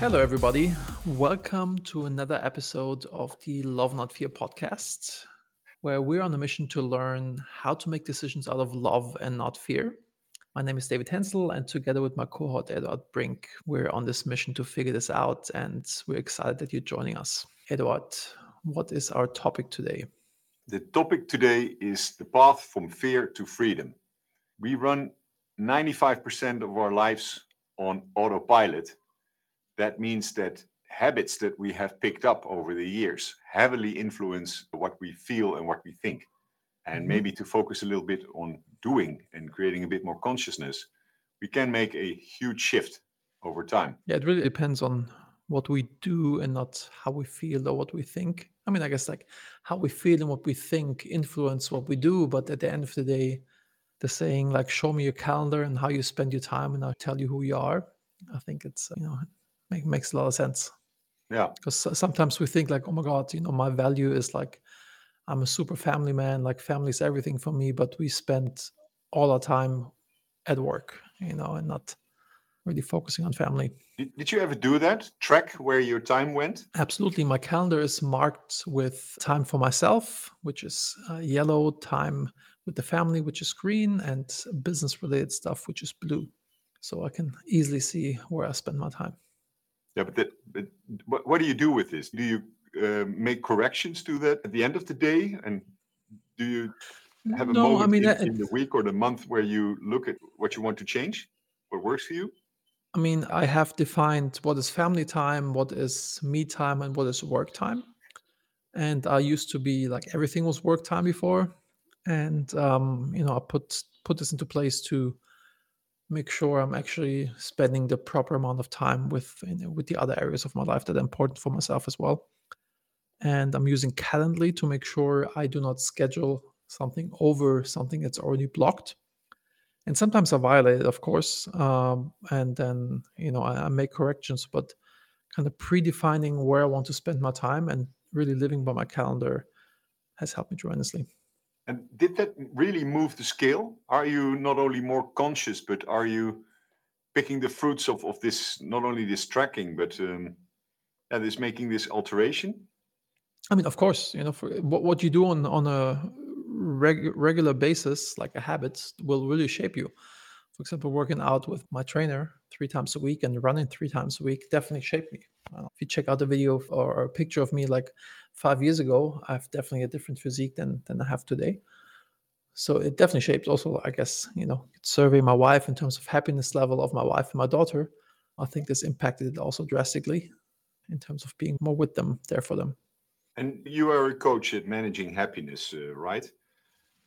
Hello, everybody. Welcome to another episode of the Love Not Fear podcast, where we're on a mission to learn how to make decisions out of love and not fear. My name is David Henzel, and together with my cohort Eduard Brink, we're on this mission to figure this out, and we're excited that you're joining us. Eduard, what is our topic today? The topic today is the path from fear to freedom. We run 95% of our lives on autopilot that means that habits that we have picked up over the years heavily influence what we feel and what we think. And mm-hmm. maybe to focus a little bit on doing and creating a bit more consciousness, we can make a huge shift over time. Yeah, it really depends on what we do and not how we feel or what we think. I mean, I guess like how we feel and what we think influence what we do. But at the end of the day, the saying like "show me your calendar and how you spend your time, and I'll tell you who you are." I think it's you know Make, makes a lot of sense. Yeah. Because sometimes we think like, oh my God, you know, my value is like, I'm a super family man, like family is everything for me, but we spend all our time at work, you know, and not really focusing on family. Did, did you ever do that? Track where your time went? Absolutely. My calendar is marked with time for myself, which is uh, yellow, time with the family, which is green, and business related stuff, which is blue. So I can easily see where I spend my time. Yeah, but, that, but what, what do you do with this? Do you uh, make corrections to that at the end of the day? And do you have a no, moment I mean, in, in the week or the month where you look at what you want to change? What works for you? I mean, I have defined what is family time, what is me time, and what is work time. And I used to be like everything was work time before, and um, you know, I put put this into place to make sure I'm actually spending the proper amount of time with you know, with the other areas of my life that are important for myself as well. And I'm using Calendly to make sure I do not schedule something over something that's already blocked. And sometimes I violate it, of course, um, and then you know I, I make corrections. But kind of predefining where I want to spend my time and really living by my calendar has helped me tremendously. And did that really move the scale? Are you not only more conscious, but are you picking the fruits of, of this, not only this tracking, but um, yeah, this making this alteration? I mean, of course, you know, for what, what you do on, on a reg- regular basis, like a habit, will really shape you. For example, working out with my trainer three times a week and running three times a week definitely shaped me. Uh, if you check out a video of, or a picture of me like five years ago, I have definitely a different physique than than I have today. So it definitely shaped. Also, I guess you know, survey my wife in terms of happiness level of my wife and my daughter. I think this impacted it also drastically in terms of being more with them, there for them. And you are a coach at managing happiness, uh, right?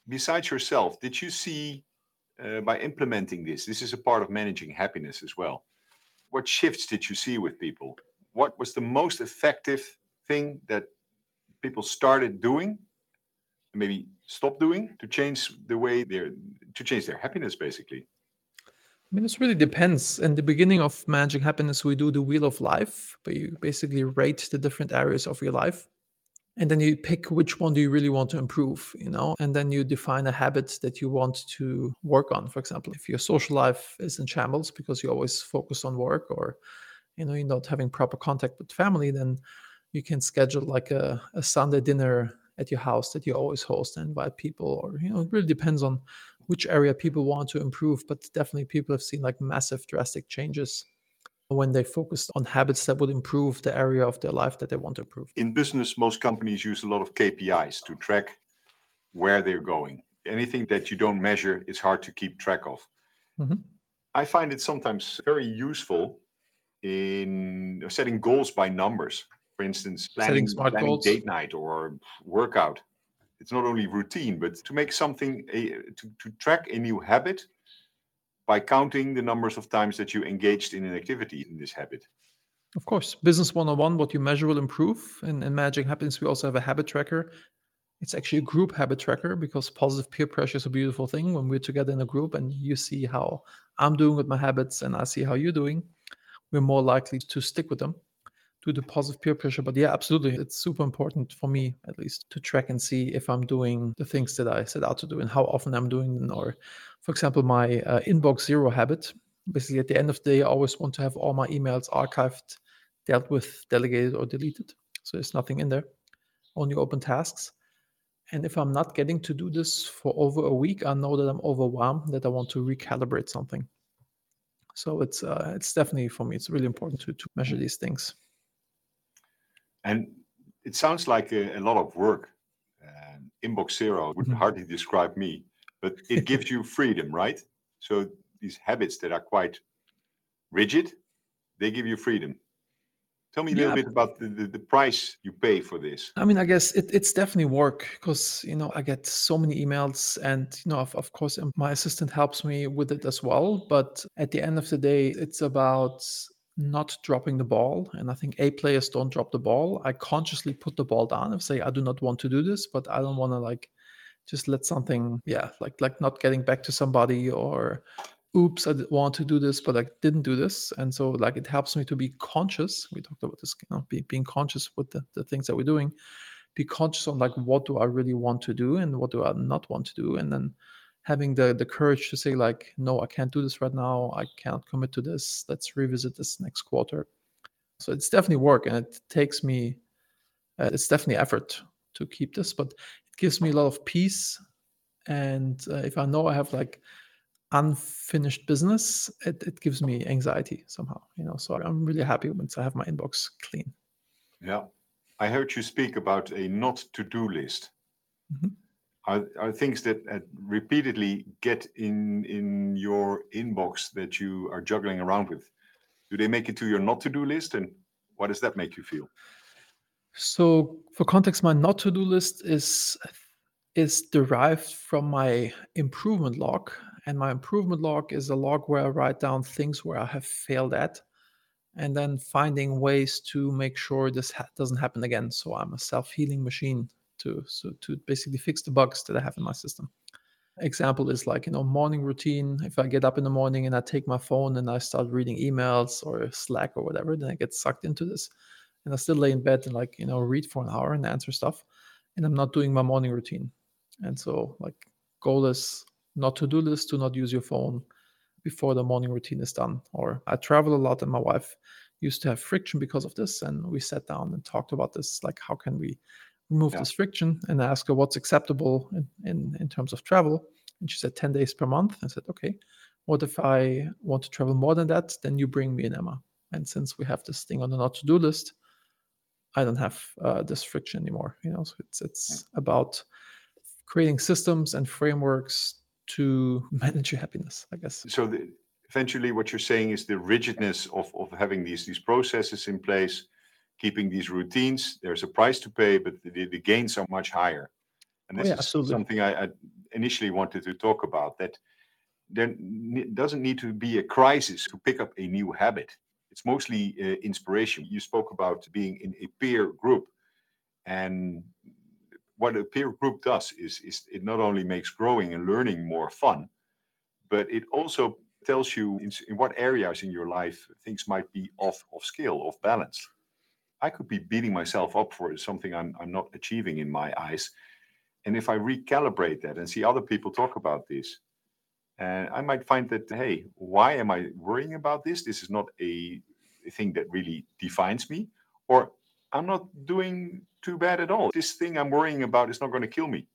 Besides yourself, did you see uh, by implementing this? This is a part of managing happiness as well. What shifts did you see with people? What was the most effective thing that people started doing maybe stop doing to change the way they're to change their happiness basically I mean, this really depends. In the beginning of managing happiness, we do the wheel of life, but you basically rate the different areas of your life. And then you pick which one do you really want to improve, you know, and then you define a habit that you want to work on. For example, if your social life is in shambles because you always focus on work or, you know, you're not having proper contact with family, then you can schedule like a, a Sunday dinner at your house that you always host and invite people or you know it really depends on which area people want to improve but definitely people have seen like massive drastic changes when they focused on habits that would improve the area of their life that they want to improve. In business most companies use a lot of kpis to track where they're going. Anything that you don't measure is hard to keep track of. Mm-hmm. i find it sometimes very useful in setting goals by numbers for instance, planning, planning date night or workout. It's not only routine, but to make something a, to, to track a new habit by counting the numbers of times that you engaged in an activity in this habit. Of course, business 101, what you measure will improve. And in Managing Happiness, we also have a habit tracker. It's actually a group habit tracker because positive peer pressure is a beautiful thing when we're together in a group and you see how I'm doing with my habits and I see how you're doing. We're more likely to stick with them do the positive peer pressure. But yeah, absolutely. It's super important for me, at least, to track and see if I'm doing the things that I set out to do and how often I'm doing them. Or, for example, my uh, inbox zero habit. Basically, at the end of the day, I always want to have all my emails archived dealt with, delegated, or deleted. So there's nothing in there, only open tasks. And if I'm not getting to do this for over a week, I know that I'm overwhelmed, that I want to recalibrate something. So it's uh, it's definitely for me, it's really important to to measure these things. And it sounds like a, a lot of work. Um, inbox zero would mm-hmm. hardly describe me, but it gives you freedom, right? So these habits that are quite rigid, they give you freedom. Tell me a little bit about the, the, the, price you pay for this. I mean, I guess it, it's definitely work because, you know, I get so many emails and, you know, of, of course, my assistant helps me with it as well. But at the end of the day, it's about not dropping the ball. And I think A players don't drop the ball. I consciously put the ball down and say, I do not want to do this, but I don't want to like just let something, yeah, like like not getting back to somebody or oops, I want to do this, but I didn't do this. And so like it helps me to be conscious. We talked about this, you know, be, being conscious with the, the things that we're doing. Be conscious on like what do I really want to do and what do I not want to do. And then having the the courage to say, like, no, I can't do this right now. I can't commit to this. Let's revisit this next quarter. So it's definitely work and it takes me uh, it's definitely effort to keep this, but it gives me a lot of peace. And uh, if I know I have like unfinished business, it, it gives me anxiety somehow, you know. So I'm really happy once I have my inbox clean. Yeah. I heard you speak about a not to do list. Mm-hmm. Are, are things that uh, repeatedly get in in your inbox that you are juggling around with? Do they make it to your not to do list, and what does that make you feel? So, for context, my not to do list is is derived from my improvement log and my improvement log is a log where I write down things where I have failed at and then finding ways to make sure this ha- doesn't happen again. So I'm a self-healing machine to so to basically fix the bugs that I have in my system. Example is like you know morning routine. If I get up in the morning and I take my phone and I start reading emails or Slack or whatever, then I get sucked into this, and I still lay in bed and like you know read for an hour and answer stuff, and I'm not doing my morning routine. And so like goal is not to do list to not use your phone before the morning routine is done. Or I travel a lot, and my wife used to have friction because of this. And we sat down and talked about this like, how can we remove yeah. this friction? And I asked her what's acceptable in, in, in terms of travel. And she said 10 days per month. I said, okay, what if I want to travel more than that? Then you bring me an Emma. And since we have this thing on the not to do list, I don't have uh, this friction anymore. You know, so it's it's about creating systems and frameworks to manage your happiness, I guess. So the, eventually, what you're saying is the rigidness of, of having these these processes in place, keeping these routines. There's a price to pay, but the, the gains are much higher. And this oh, yeah, is absolutely. something I, I, initially wanted to talk about. That there doesn't need to be a crisis to pick up a new habit. It's mostly uh, inspiration. You spoke about being in a peer group, and what a peer group does is, is it not only makes growing and learning more fun, but it also tells you in, in what areas in your life things might be off of scale, off balance. I could be beating myself up for something I'm, I'm not achieving in my eyes. And if I recalibrate that and see other people talk about this, and uh, I might find that, hey, why am I worrying about this? This is not a, thing that really defines me. Or I'm not doing too bad at all. This thing I'm worrying about is not going to kill me.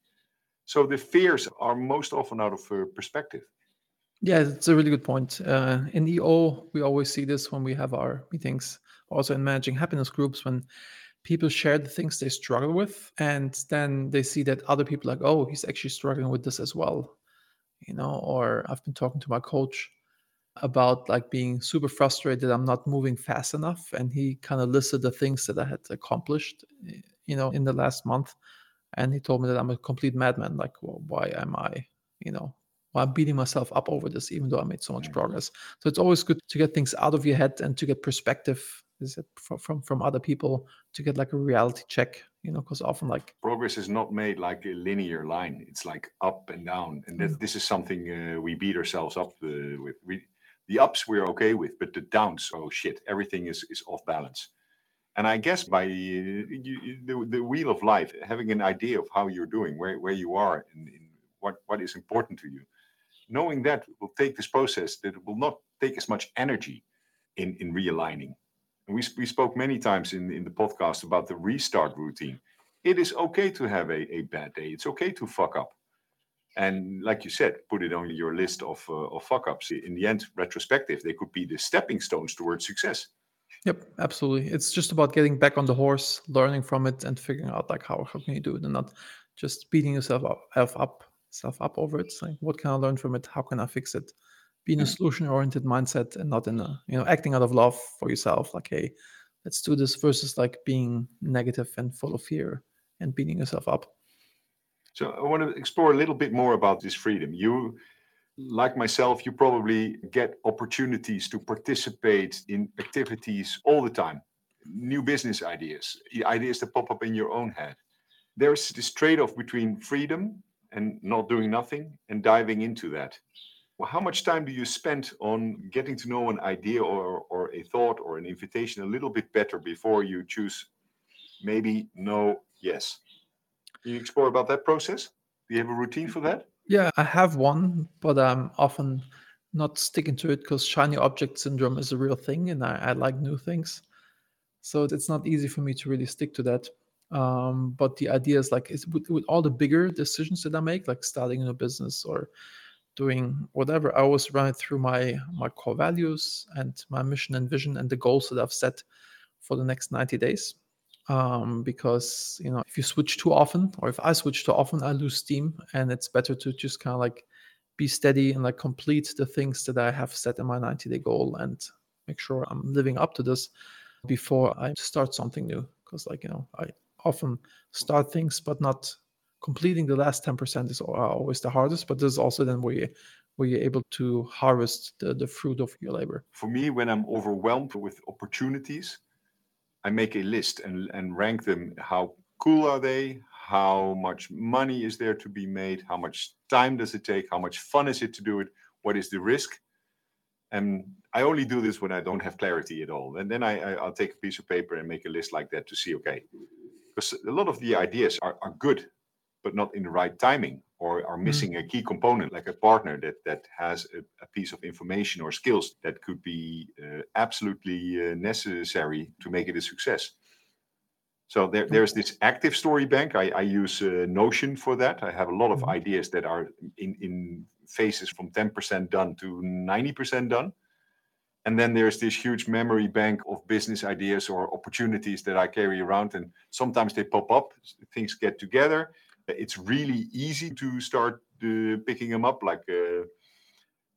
So the fears are most often out of uh, perspective. Yeah, it's a really good point. Uh, in EO, we always see this when we have our meetings, also in managing happiness groups, when people share the things they struggle with, and then they see that other people like, oh, he's actually struggling with this as well, you know. Or I've been talking to my coach about like being super frustrated I'm not moving fast enough, and he kind of listed the things that I had accomplished you know, in the last month. And he told me that I'm a complete madman. Like, well, why am I, you know, why I'm beating myself up over this, even though I made so much progress. So it's always good to get things out of your head and to get perspective is it from, from from other people to get like a reality check you know because often like progress is not made like a linear line it's like up and down and that, mm. this is something uh, we beat ourselves up uh, with we the ups we're okay with but the downs oh shit everything is is off balance and I guess by you, the, the wheel of life, having an idea of how you're doing, where, where you are, and, and what, what is important to you, knowing that will take this process that it will not take as much energy in, in realigning. And we, we spoke many times in, in the podcast about the restart routine. It is okay to have a, a bad day. It's okay to fuck up. And like you said, put it on your list of, uh, of fuck ups. In the end, retrospective, they could be the stepping stones towards success. Yep, absolutely. It's just about getting back on the horse, learning from it, and figuring out like how, how can you do it, and not just beating yourself up, up, self up over it. Like, what can I learn from it? How can I fix it? Be in a mm-hmm. solution-oriented mindset and not in a you know acting out of love for yourself. Like, hey, let's do this versus like being negative and full of fear and beating yourself up. So I want to explore a little bit more about this freedom. You like myself, you probably get opportunities to participate in activities all the time, new business ideas, ideas that pop up in your own head. There's this trade off between freedom and not doing nothing and diving into that. Well, how much time do you spend on getting to know an idea or, or a thought or an invitation a little bit better before you choose maybe no, yes? Can you explore about that process? Do you have a routine for that? Yeah, I have one, but I'm often not sticking to it because shiny object syndrome is a real thing and I, I like new things. So it's not easy for me to really stick to that. Um, but the idea is like with, with all the bigger decisions that I make, like starting a new business or doing whatever, I always run it through my my core values and my mission and vision and the goals that I've set for the next 90 days. Um, because you know if you switch too often or if i switch too often i lose steam and it's better to just kind of like be steady and like complete the things that i have set in my 90 day goal and make sure i'm living up to this before i start something new. Because like you know i often start things but not completing the last 10% is uh, always the hardest but this is also then where you where you're able to harvest the, the fruit of your labor for me when i'm overwhelmed with opportunities I make a list and, and rank them. How cool are they? How much money is there to be made? How much time does it take? How much fun is it to do it? What is the risk? And I only do this when I don't have clarity at all. And then I, I, will take a piece of paper and make a list like that to see, okay, because a lot of the ideas are, are good, but not in the right timing or are mm-hmm. missing mm. a key component like a partner that that has a, a piece of information or skills that could be uh, absolutely uh, necessary to make it a success so there, there's this active story bank i, I use uh, notion for that i have a lot of mm. ideas that are in, in phases from 10% done to 90% done and then there's this huge memory bank of business ideas or opportunities that i carry around and sometimes they pop up things get together it's really easy to start uh, picking them up. Like uh,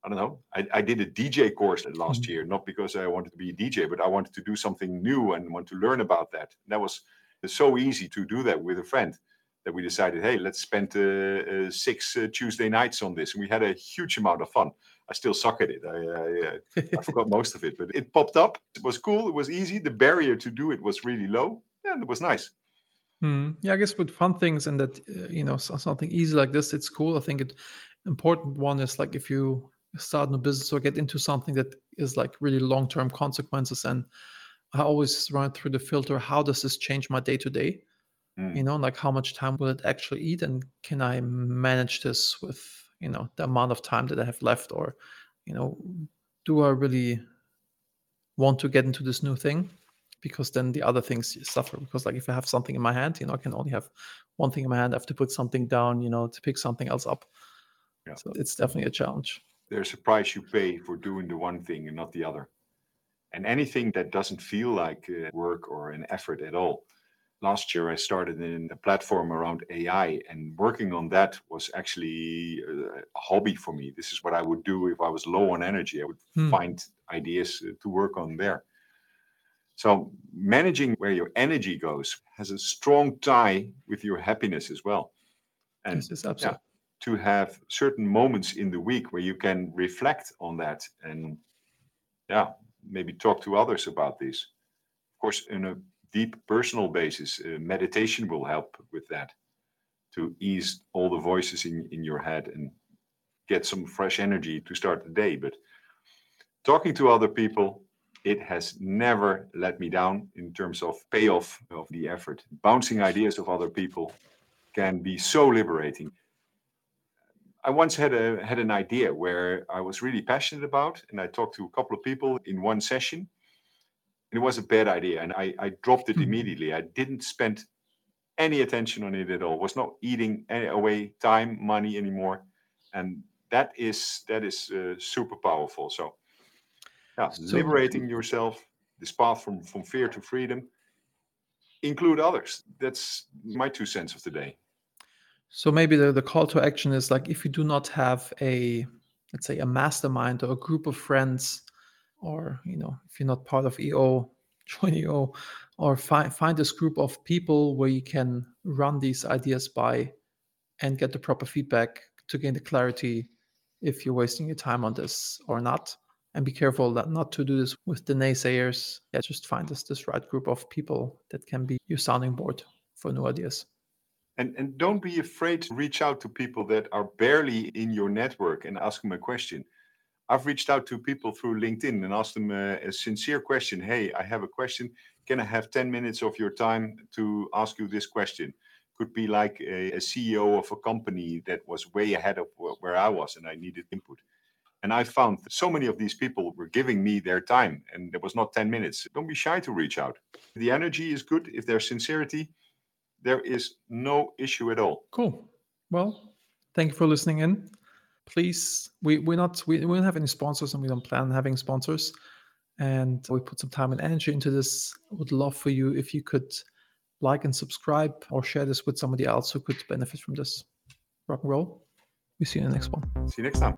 I don't know, I, I, did a DJ course last mm-hmm. year, not because I wanted to be a DJ, but I wanted to do something new and want to learn about that. And that was so easy to do that with a friend that we decided, hey, let's spend uh, uh, six uh, Tuesday nights on this. And we had a huge amount of fun. I still suck at it. I, I, I forgot most of it, but it popped up. It was cool. It was easy. The barrier to do it was really low. And it was nice. Hmm. Yeah, I guess with fun things and that uh, you know something easy like this, it's cool. I think it important one is like if you start a business or get into something that is like really long term consequences, and I always run through the filter: how does this change my day to day? You know, like how much time will it actually eat, and can I manage this with you know the amount of time that I have left, or you know, do I really want to get into this new thing? because then the other things suffer because like if i have something in my hand you know i can only have one thing in my hand i have to put something down you know to pick something else up yeah. so it's definitely a challenge there's a price you pay for doing the one thing and not the other and anything that doesn't feel like uh, work or an effort at all last year i started in a platform around ai and working on that was actually uh, a hobby for me this is what i would do if i was low on energy i would hmm. find ideas uh, to work on there so managing where your energy goes has a strong tie with your happiness as well. And yes, absolutely. Yeah, to have certain moments in the week where you can reflect on that and yeah, maybe talk to others about this. Of course, in a deep personal basis, uh, meditation will help with that to ease all the voices in, in your head and get some fresh energy to start the day. But talking to other people, it has never let me down in terms of payoff of the effort. Bouncing ideas of other people can be so liberating. I once had a had an idea where I was really passionate about, and I talked to a couple of people in one session. It was a bad idea. And I, I dropped it hmm. immediately. I didn't spend any attention on it at all. Was not eating any away time, money anymore. And that is that is uh, super powerful. So yeah, so, liberating yourself, this path from, from fear to freedom, include others. That's my two cents of the day. So maybe the, the call to action is like if you do not have a let's say a mastermind or a group of friends, or you know, if you're not part of EO, join EO, or find find this group of people where you can run these ideas by and get the proper feedback to gain the clarity if you're wasting your time on this or not and be careful that not to do this with the naysayers. Yeah, just find this this right group of people that can be your sounding board for new ideas. And and don't be afraid to reach out to people that are barely in your network and ask them a question. I've reached out to people through LinkedIn and asked them a, a sincere question. Hey, I have a question. Can I have 10 minutes of your time to ask you this question? Could be like a, a CEO of a company that was way ahead of where I was and I needed input and I found so many of these people were giving me their time, and it was not 10 minutes. Don't be shy to reach out. The energy is good. If there's sincerity, there is no issue at all. Cool. Well, thank you for listening in. Please, we, we're not, we, we don't have any sponsors and we don't plan on having sponsors. And we put some time and energy into this. would love for you if you could like and subscribe or share this with somebody else who could benefit from this. Rock and roll. We see you in the next one. See you next time.